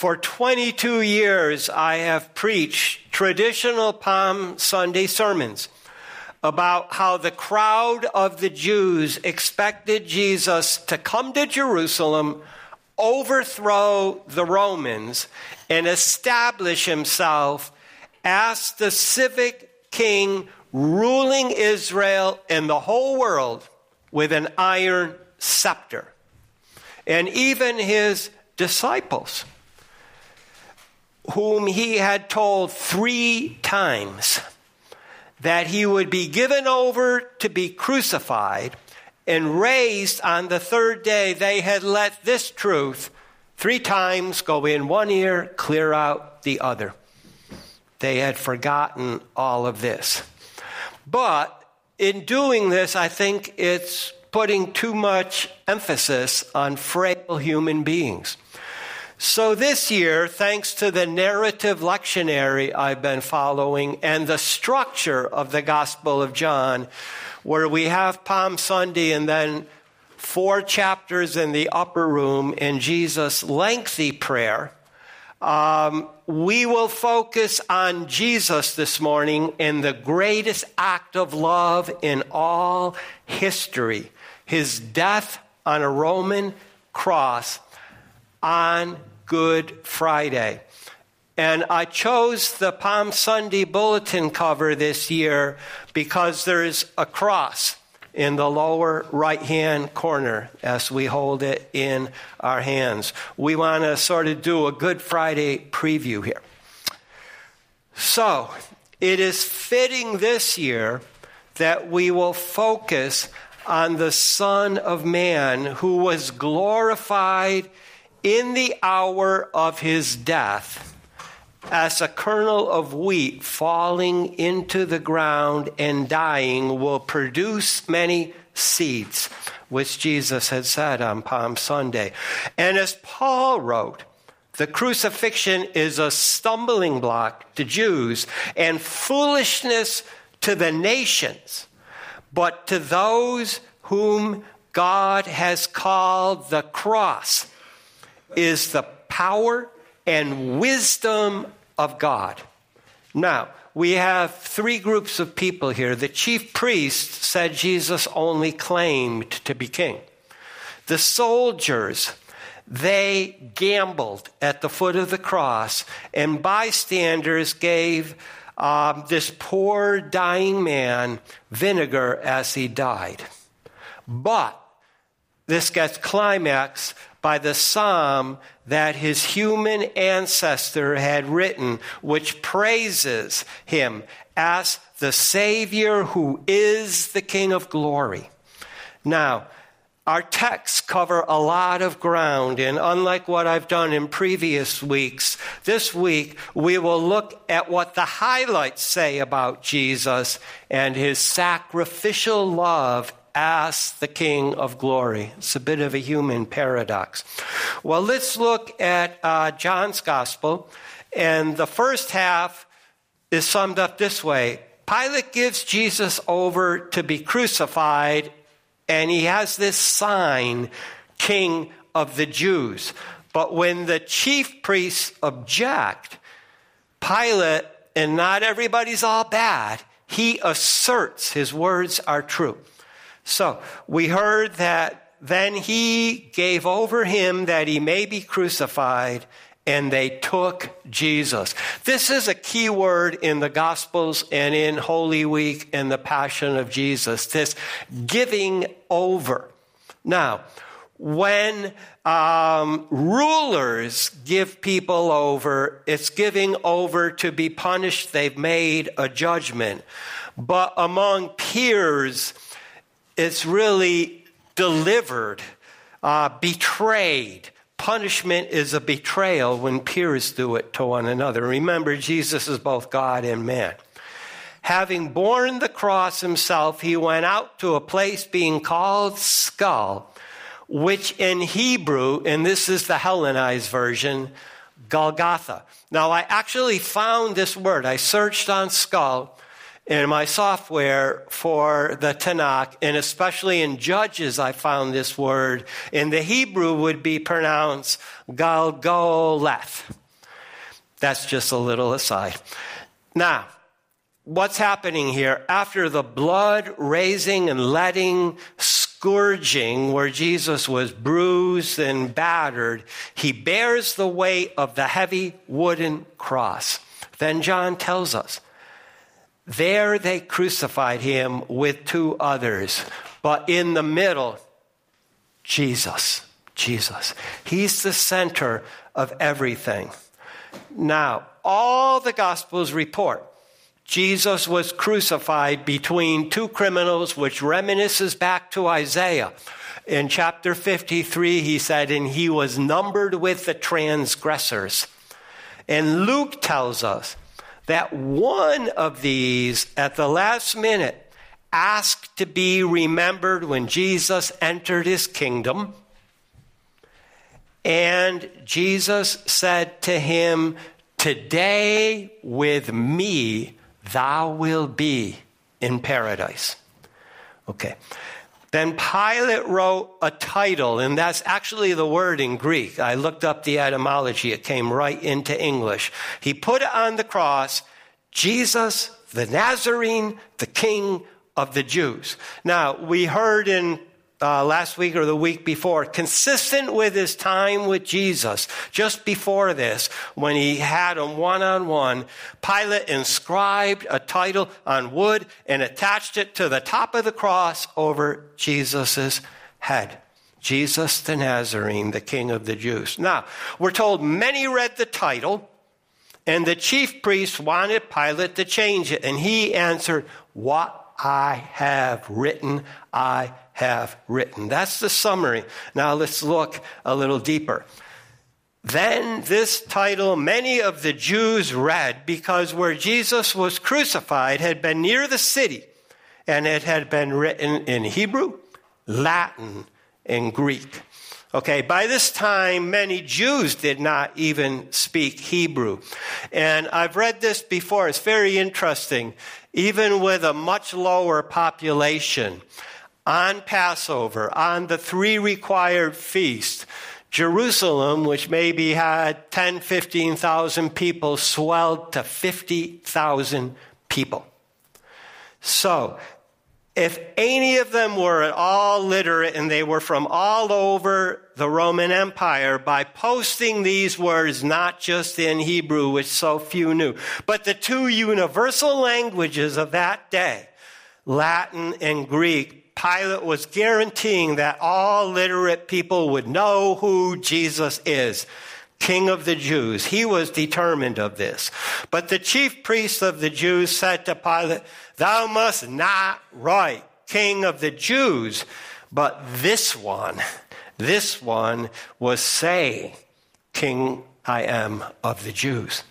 For 22 years, I have preached traditional Palm Sunday sermons about how the crowd of the Jews expected Jesus to come to Jerusalem, overthrow the Romans, and establish himself as the civic king ruling Israel and the whole world with an iron scepter. And even his disciples, whom he had told three times that he would be given over to be crucified and raised on the third day, they had let this truth three times go in one ear, clear out the other. They had forgotten all of this. But in doing this, I think it's putting too much emphasis on frail human beings. So this year, thanks to the narrative lectionary I've been following and the structure of the Gospel of John, where we have Palm Sunday and then four chapters in the upper room in Jesus' lengthy prayer, um, we will focus on Jesus this morning in the greatest act of love in all history his death on a Roman cross on Good Friday. And I chose the Palm Sunday bulletin cover this year because there's a cross in the lower right hand corner as we hold it in our hands. We want to sort of do a Good Friday preview here. So, it is fitting this year that we will focus on the Son of Man who was glorified in the hour of his death as a kernel of wheat falling into the ground and dying will produce many seeds, which Jesus had said on Palm Sunday. And as Paul wrote, the crucifixion is a stumbling block to Jews and foolishness to the nations. But to those whom God has called the cross is the power and wisdom of God. Now, we have three groups of people here. The chief priest said Jesus only claimed to be king. The soldiers, they gambled at the foot of the cross, and bystanders gave um, this poor dying man vinegar as he died. But this gets climaxed by the psalm that his human ancestor had written, which praises him as the Savior who is the King of glory. Now, our texts cover a lot of ground, and unlike what I've done in previous weeks, this week we will look at what the highlights say about Jesus and his sacrificial love as the King of glory. It's a bit of a human paradox. Well, let's look at uh, John's Gospel, and the first half is summed up this way Pilate gives Jesus over to be crucified and he has this sign, King of the Jews. But when the chief priests object, Pilate, and not everybody's all bad, he asserts his words are true. So we heard that then he gave over him that he may be crucified and they took Jesus. This is a key word in the Gospels and in Holy Week and the Passion of Jesus this giving over. Now, when um, rulers give people over, it's giving over to be punished. They've made a judgment. But among peers, it's really delivered, uh, betrayed Punishment is a betrayal when peers do it to one another. Remember, Jesus is both God and man. Having borne the cross himself, he went out to a place being called Skull, which in Hebrew, and this is the Hellenized version, Golgotha. Now, I actually found this word. I searched on skull, in my software for the Tanakh, and especially in Judges, I found this word. In the Hebrew, would be pronounced Galgoleth. That's just a little aside. Now, what's happening here? After the blood raising and letting scourging, where Jesus was bruised and battered, he bears the weight of the heavy wooden cross. Then John tells us there they crucified him with two others, but in the middle, Jesus. Jesus. He's the center of everything. Now, all the Gospels report Jesus was crucified between two criminals, which reminisces back to Isaiah. In chapter 53, he said, and he was numbered with the transgressors. And Luke tells us that one of these at the last minute asked to be remembered when Jesus entered his kingdom. And Jesus said to him, Today with me thou will be in paradise. Okay. Then Pilate wrote a title, and that's actually the word in Greek. I looked up the etymology, it came right into English. He put it on the cross Jesus the Nazarene, the King of the Jews. Now, we heard in uh, last week or the week before, consistent with his time with Jesus, just before this, when he had him one on one, Pilate inscribed a title on wood and attached it to the top of the cross over Jesus' head. Jesus the Nazarene, the King of the Jews. Now, we're told many read the title, and the chief priests wanted Pilate to change it, and he answered, What I have written, I have written. That's the summary. Now let's look a little deeper. Then this title many of the Jews read because where Jesus was crucified had been near the city and it had been written in Hebrew, Latin, and Greek. Okay, by this time, many Jews did not even speak Hebrew. And I've read this before. It's very interesting. Even with a much lower population, on Passover, on the three required feasts, Jerusalem, which maybe had 10, 15,000 people, swelled to 50,000 people. So, if any of them were at all literate and they were from all over the Roman Empire, by posting these words not just in Hebrew, which so few knew, but the two universal languages of that day, Latin and Greek, Pilate was guaranteeing that all literate people would know who Jesus is. King of the Jews. He was determined of this. But the chief priests of the Jews said to Pilate, Thou must not write King of the Jews, but this one, this one was saying, King I am of the Jews.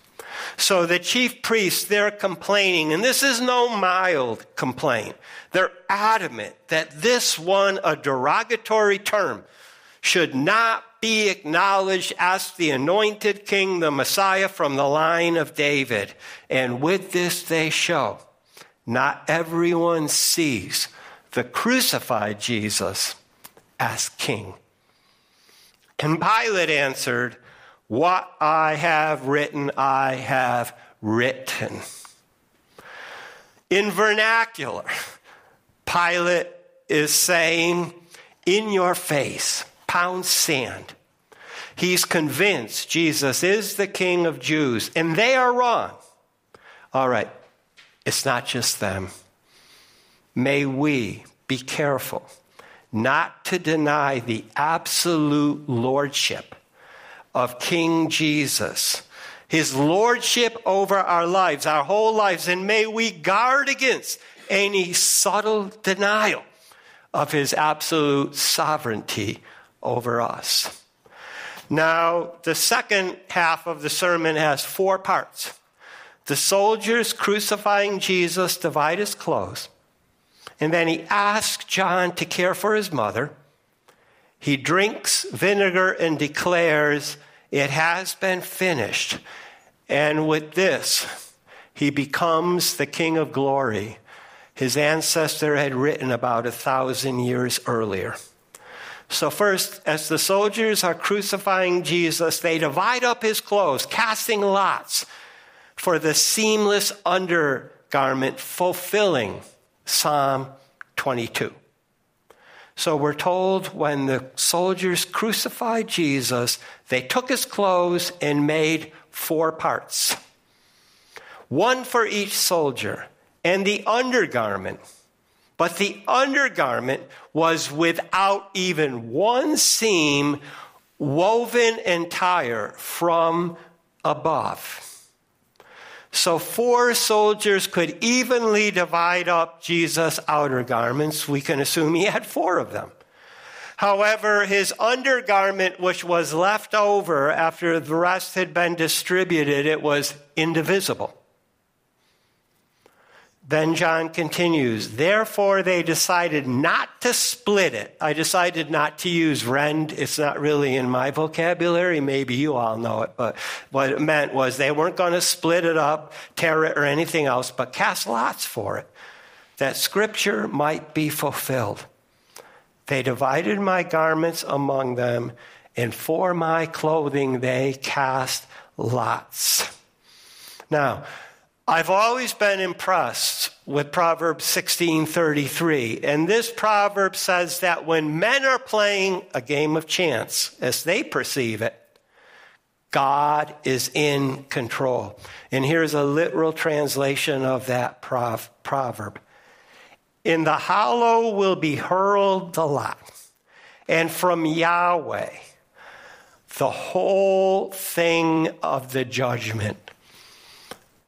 So the chief priests, they're complaining, and this is no mild complaint. They're adamant that this one, a derogatory term, should not be acknowledged as the anointed king, the Messiah from the line of David. And with this they show not everyone sees the crucified Jesus as king. And Pilate answered, What I have written, I have written. In vernacular, Pilate is saying, in your face, pound sand. He's convinced Jesus is the King of Jews, and they are wrong. All right, it's not just them. May we be careful not to deny the absolute lordship of King Jesus, his lordship over our lives, our whole lives, and may we guard against any subtle denial of his absolute sovereignty over us. Now, the second half of the sermon has four parts. The soldiers crucifying Jesus divide his clothes, and then he asks John to care for his mother. He drinks vinegar and declares, It has been finished. And with this, he becomes the King of glory his ancestor had written about a thousand years earlier. So, first, as the soldiers are crucifying Jesus, they divide up his clothes, casting lots for the seamless undergarment, fulfilling Psalm 22. So we're told when the soldiers crucified Jesus, they took his clothes and made four parts one for each soldier, and the undergarment. But the undergarment was without even one seam woven entire from above. So four soldiers could evenly divide up Jesus' outer garments. We can assume he had four of them. However, his undergarment, which was left over after the rest had been distributed, it was indivisible. Then John continues, therefore they decided not to split it. I decided not to use rend. It's not really in my vocabulary. Maybe you all know it, but what it meant was they weren't going to split it up, tear it, or anything else, but cast lots for it, that scripture might be fulfilled. They divided my garments among them, and for my clothing they cast lots. Now, I've always been impressed with Proverbs 16:33, and this proverb says that when men are playing a game of chance as they perceive it, God is in control. And here's a literal translation of that prov- proverb. In the hollow will be hurled the lot, and from Yahweh the whole thing of the judgment.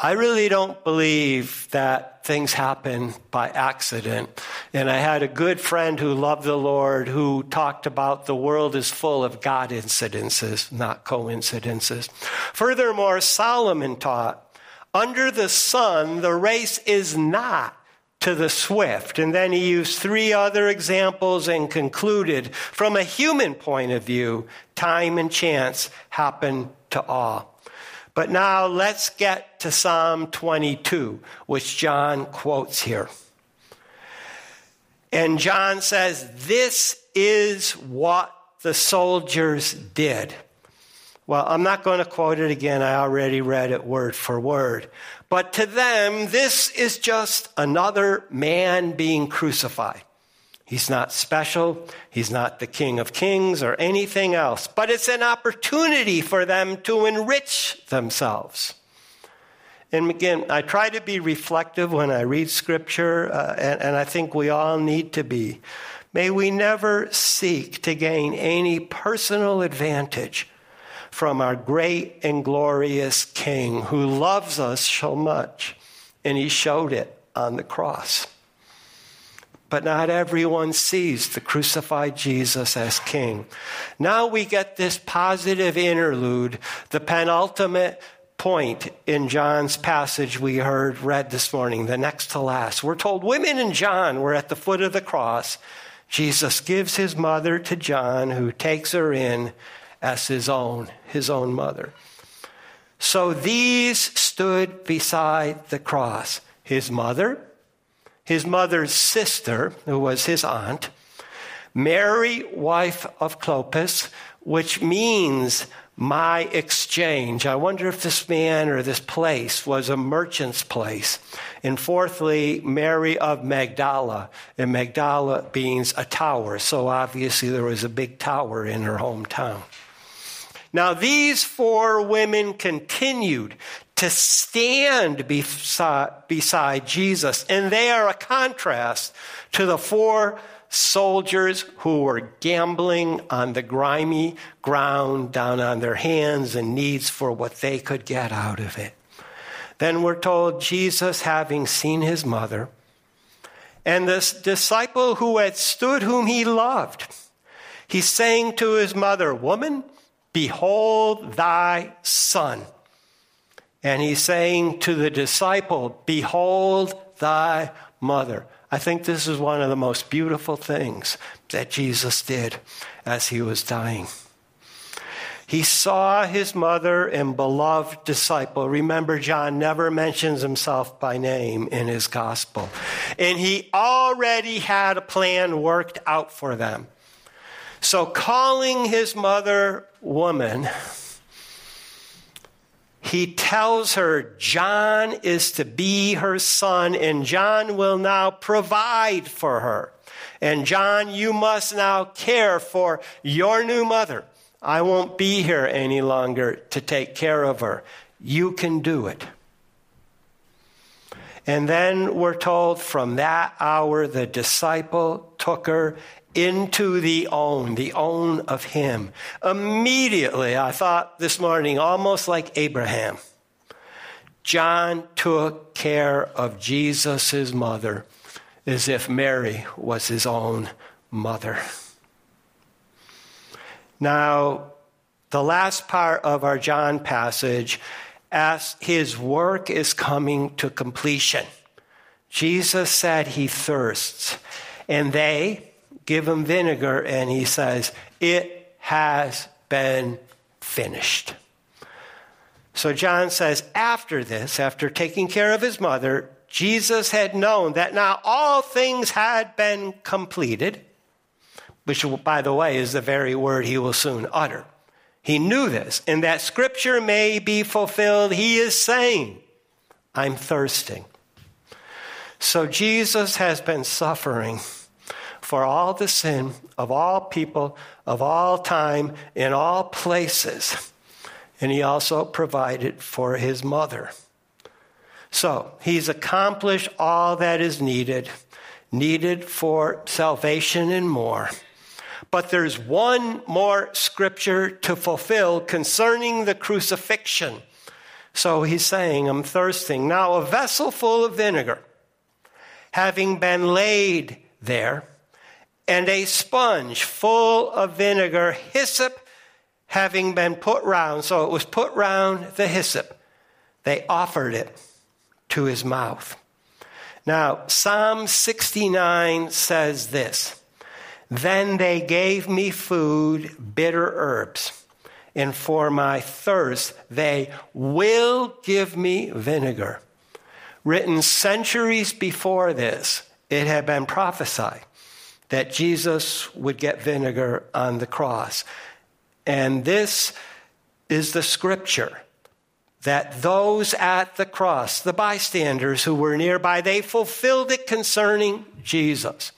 I really don't believe that things happen by accident. And I had a good friend who loved the Lord who talked about the world is full of God incidences, not coincidences. Furthermore, Solomon taught, under the sun, the race is not to the swift. And then he used three other examples and concluded from a human point of view, time and chance happen to all. But now let's get to Psalm 22, which John quotes here. And John says, This is what the soldiers did. Well, I'm not going to quote it again. I already read it word for word. But to them, this is just another man being crucified. He's not special. He's not the King of Kings or anything else, but it's an opportunity for them to enrich themselves. And again, I try to be reflective when I read scripture, uh, and, and I think we all need to be. May we never seek to gain any personal advantage from our great and glorious King who loves us so much, and he showed it on the cross but not everyone sees the crucified Jesus as king. Now we get this positive interlude, the penultimate point in John's passage we heard read this morning, the next to last. We're told women and John were at the foot of the cross. Jesus gives his mother to John, who takes her in as his own, his own mother. So these stood beside the cross his mother, his mother's sister, who was his aunt, Mary, wife of Clopas, which means my exchange. I wonder if this man or this place was a merchant's place. And fourthly, Mary of Magdala, and Magdala means a tower. So obviously there was a big tower in her hometown. Now, these four women continued to stand beside, beside Jesus, and they are a contrast to the four soldiers who were gambling on the grimy ground down on their hands and knees for what they could get out of it. Then we're told Jesus, having seen his mother, and this disciple who had stood whom he loved, he's saying to his mother, Woman, Behold thy son. And he's saying to the disciple, Behold thy mother. I think this is one of the most beautiful things that Jesus did as he was dying. He saw his mother and beloved disciple. Remember, John never mentions himself by name in his gospel. And he already had a plan worked out for them. So, calling his mother woman, he tells her John is to be her son, and John will now provide for her. And John, you must now care for your new mother. I won't be here any longer to take care of her. You can do it. And then we're told from that hour the disciple took her into the own, the own of him. Immediately, I thought this morning, almost like Abraham, John took care of Jesus' mother as if Mary was his own mother. Now, the last part of our John passage, as his work is coming to completion, Jesus said he thirsts, and they give him vinegar, and he says, It has been finished. So John says, after this, after taking care of his mother, Jesus had known that now all things had been completed which, by the way, is the very word he will soon utter. He knew this, and that scripture may be fulfilled. He is saying, I'm thirsting. So Jesus has been suffering for all the sin of all people, of all time, in all places. And he also provided for his mother. So he's accomplished all that is needed, needed for salvation and more. But there's one more scripture to fulfill concerning the crucifixion. So he's saying, I'm thirsting. Now, a vessel full of vinegar, having been laid there, and a sponge full of vinegar, hyssop having been put round. So it was put round the hyssop. They offered it to his mouth. Now, Psalm 69 says this then they gave me food, bitter herbs, and for my thirst they will give me vinegar. Written centuries before this, it had been prophesied that Jesus would get vinegar on the cross. And this is the scripture that those at the cross, the bystanders who were nearby, they fulfilled it concerning Jesus.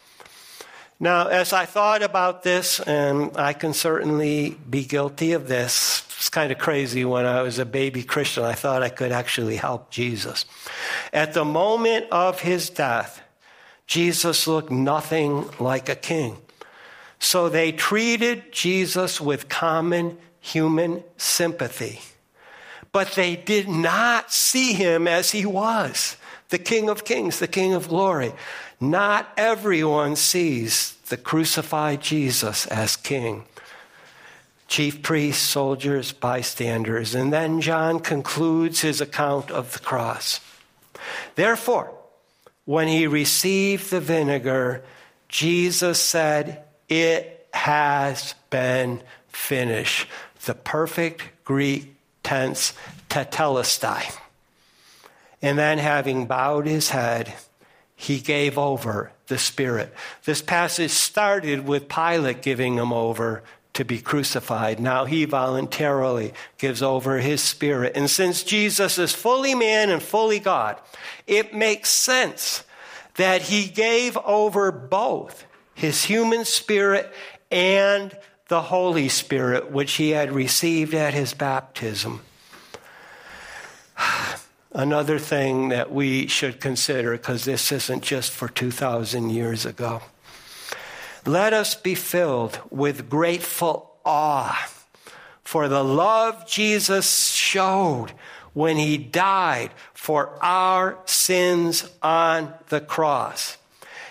Now, as I thought about this, and I can certainly be guilty of this, it's kind of crazy when I was a baby Christian, I thought I could actually help Jesus. At the moment of his death, Jesus looked nothing like a king. So they treated Jesus with common human sympathy. But they did not see him as he was the King of Kings, the King of Glory. Not everyone sees the crucified Jesus as king. Chief priests, soldiers, bystanders. And then John concludes his account of the cross. Therefore, when he received the vinegar, Jesus said, It has been finished. The perfect Greek tense, tetelestai. And then, having bowed his head, he gave over the Spirit. This passage started with Pilate giving him over to be crucified. Now he voluntarily gives over his spirit. And since Jesus is fully man and fully God, it makes sense that he gave over both his human spirit and the Holy Spirit, which he had received at his baptism. Another thing that we should consider, because this isn't just for 2,000 years ago. Let us be filled with grateful awe for the love Jesus showed when he died for our sins on the cross.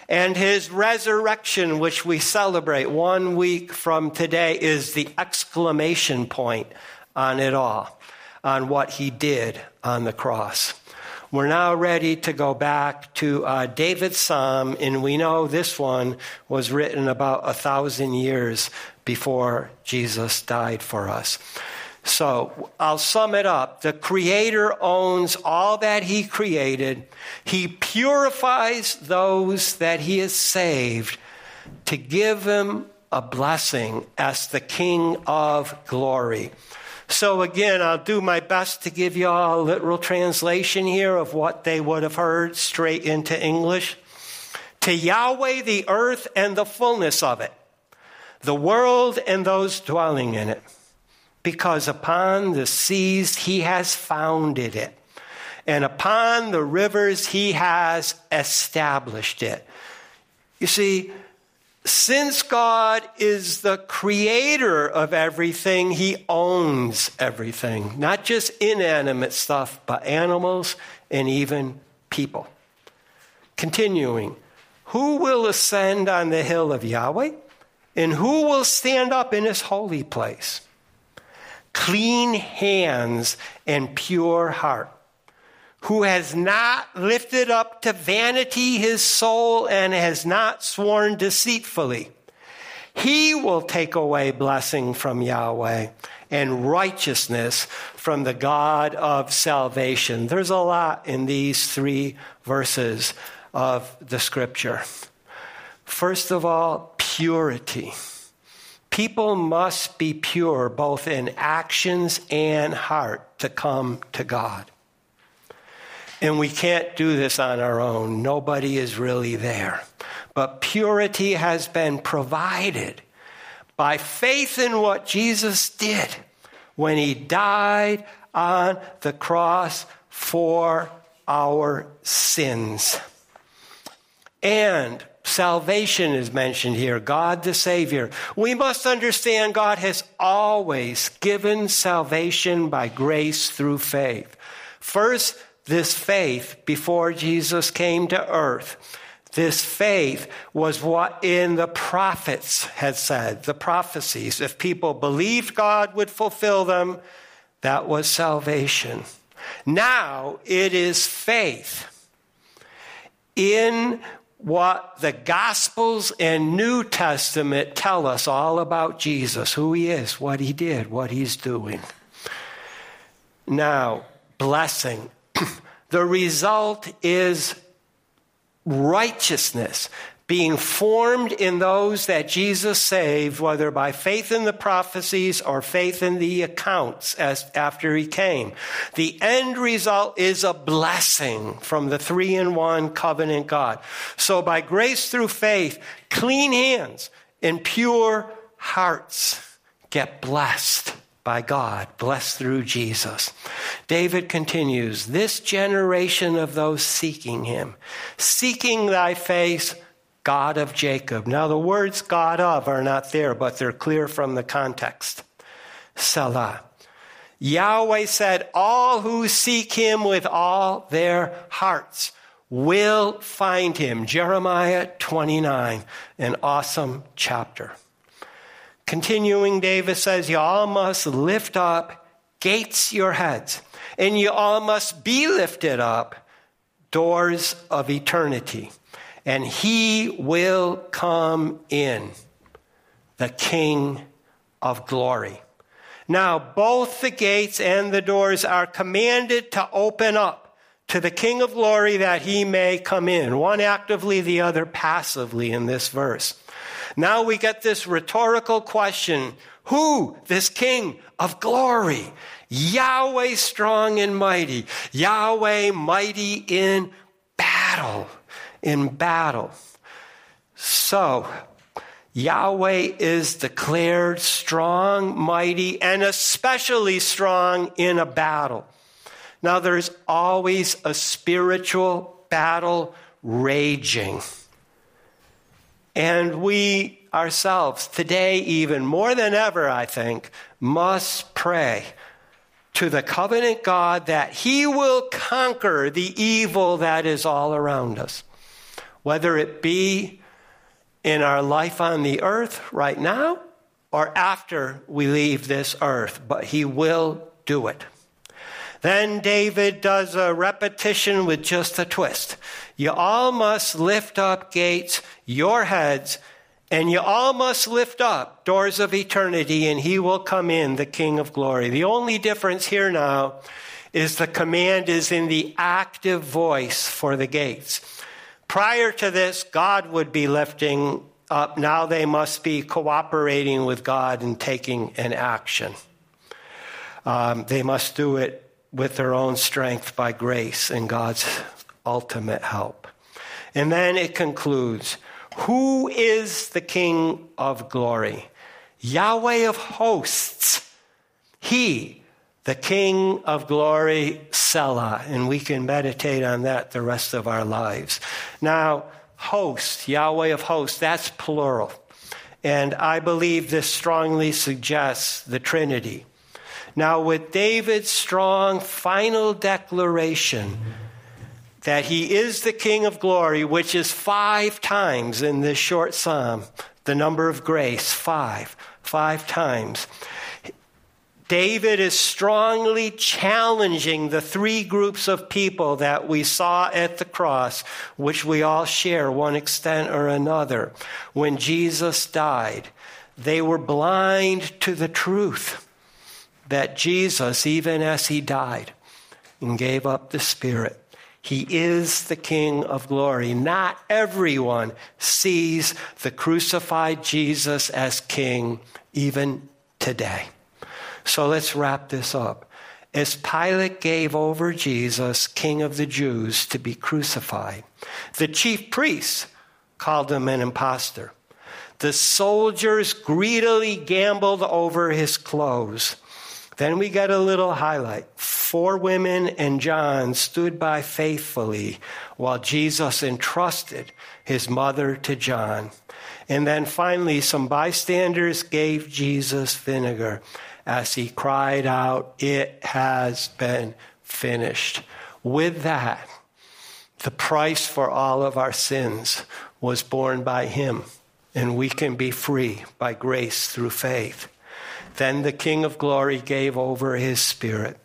And his resurrection, which we celebrate one week from today, is the exclamation point on it all on what he did on the cross. We're now ready to go back to uh, David's psalm, and we know this one was written about a thousand years before Jesus died for us. So I'll sum it up. The Creator owns all that He created. He purifies those that He has saved to give Him a blessing as the King of glory. So again, I'll do my best to give you all a literal translation here of what they would have heard straight into English. To Yahweh the earth and the fullness of it, the world and those dwelling in it because upon the seas he has founded it, and upon the rivers he has established it. You see, since God is the creator of everything, he owns everything, not just inanimate stuff, but animals and even people. Continuing, who will ascend on the hill of Yahweh? And who will stand up in his holy place? clean hands and pure heart, who has not lifted up to vanity his soul and has not sworn deceitfully. He will take away blessing from Yahweh and righteousness from the God of salvation. There's a lot in these three verses of the scripture. First of all, purity. People must be pure both in actions and heart to come to God. And we can't do this on our own. Nobody is really there. But purity has been provided by faith in what Jesus did when he died on the cross for our sins. And Salvation is mentioned here, God the Savior. We must understand God has always given salvation by grace through faith. First, this faith before Jesus came to earth. This faith was what in the prophets had said, the prophecies. If people believed God would fulfill them, that was salvation. Now it is faith in what the Gospels and New Testament tell us all about Jesus, who he is, what he did, what he's doing. Now, blessing. The result is righteousness being formed in those that Jesus saved, whether by faith in the prophecies or faith in the accounts as after he came. The end result is a blessing from the three in one covenant God. So by grace through faith, clean hands and pure hearts get blessed by God, blessed through Jesus. David continues, this generation of those seeking him, seeking thy face, God of Jacob. Now, the words God of are not there, but they're clear from the context. Selah. Yahweh said, All who seek him with all their hearts will find him. Jeremiah 29, an awesome chapter. Continuing, David says, You all must lift up gates your heads, and you all must be lifted up doors of eternity and he will come in, the King of glory. Now, both the gates and the doors are commanded to open up to the King of glory that he may come in, one actively, the other passively in this verse. Now we get this rhetorical question Who, this King of glory? Yahweh strong and mighty, Yahweh mighty in battle in battle. So, Yahweh is declared strong, mighty, and especially strong in a battle. Now, there's always a spiritual battle raging. And we ourselves, today, even more than ever, I think, must pray to the covenant God that He will conquer the evil that is all around us whether it be in our life on the earth right now or after we leave this earth, but he will do it. Then David does a repetition with just a twist. You all must lift up gates, your heads, And you all must lift up doors of eternity, and he will come in, the King of glory. The only difference here now is the command is in the active voice for the gates. Prior to this, God would be lifting up. Now they must be cooperating with God and taking an action. Um, they must do it with their own strength by grace and God's ultimate help. And then it concludes Who is the King of glory? Yahweh of hosts. He, the King of glory, Selah. And we can meditate on that the rest of our lives. Now, host, Yahweh of hosts, that's plural. And I believe this strongly suggests the Trinity. Now, with David's strong final declaration that he is the King of glory, which is five times in this short psalm, the number of grace, five, five times. David is strongly challenging the three groups of people that we saw at the cross, which we all share one extent or another. When Jesus died, they were blind to the truth that Jesus, even as he died and gave up the Spirit, he is the King of glory. Not everyone sees the crucified Jesus as King, even today. So let's wrap this up. As Pilate gave over Jesus, King of the Jews, to be crucified, the chief priests called him an impostor. The soldiers greedily gambled over his clothes. Then we get a little highlight. Four women and John stood by faithfully while Jesus entrusted his mother to John. And then finally, some bystanders gave Jesus vinegar as he cried out, It has been finished. With that, the price for all of our sins was borne by him, and we can be free by grace through faith. Then the King of glory gave over his spirit.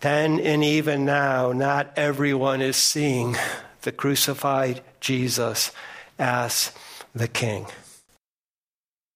Then and even now, not everyone is seeing the crucified Jesus as the King.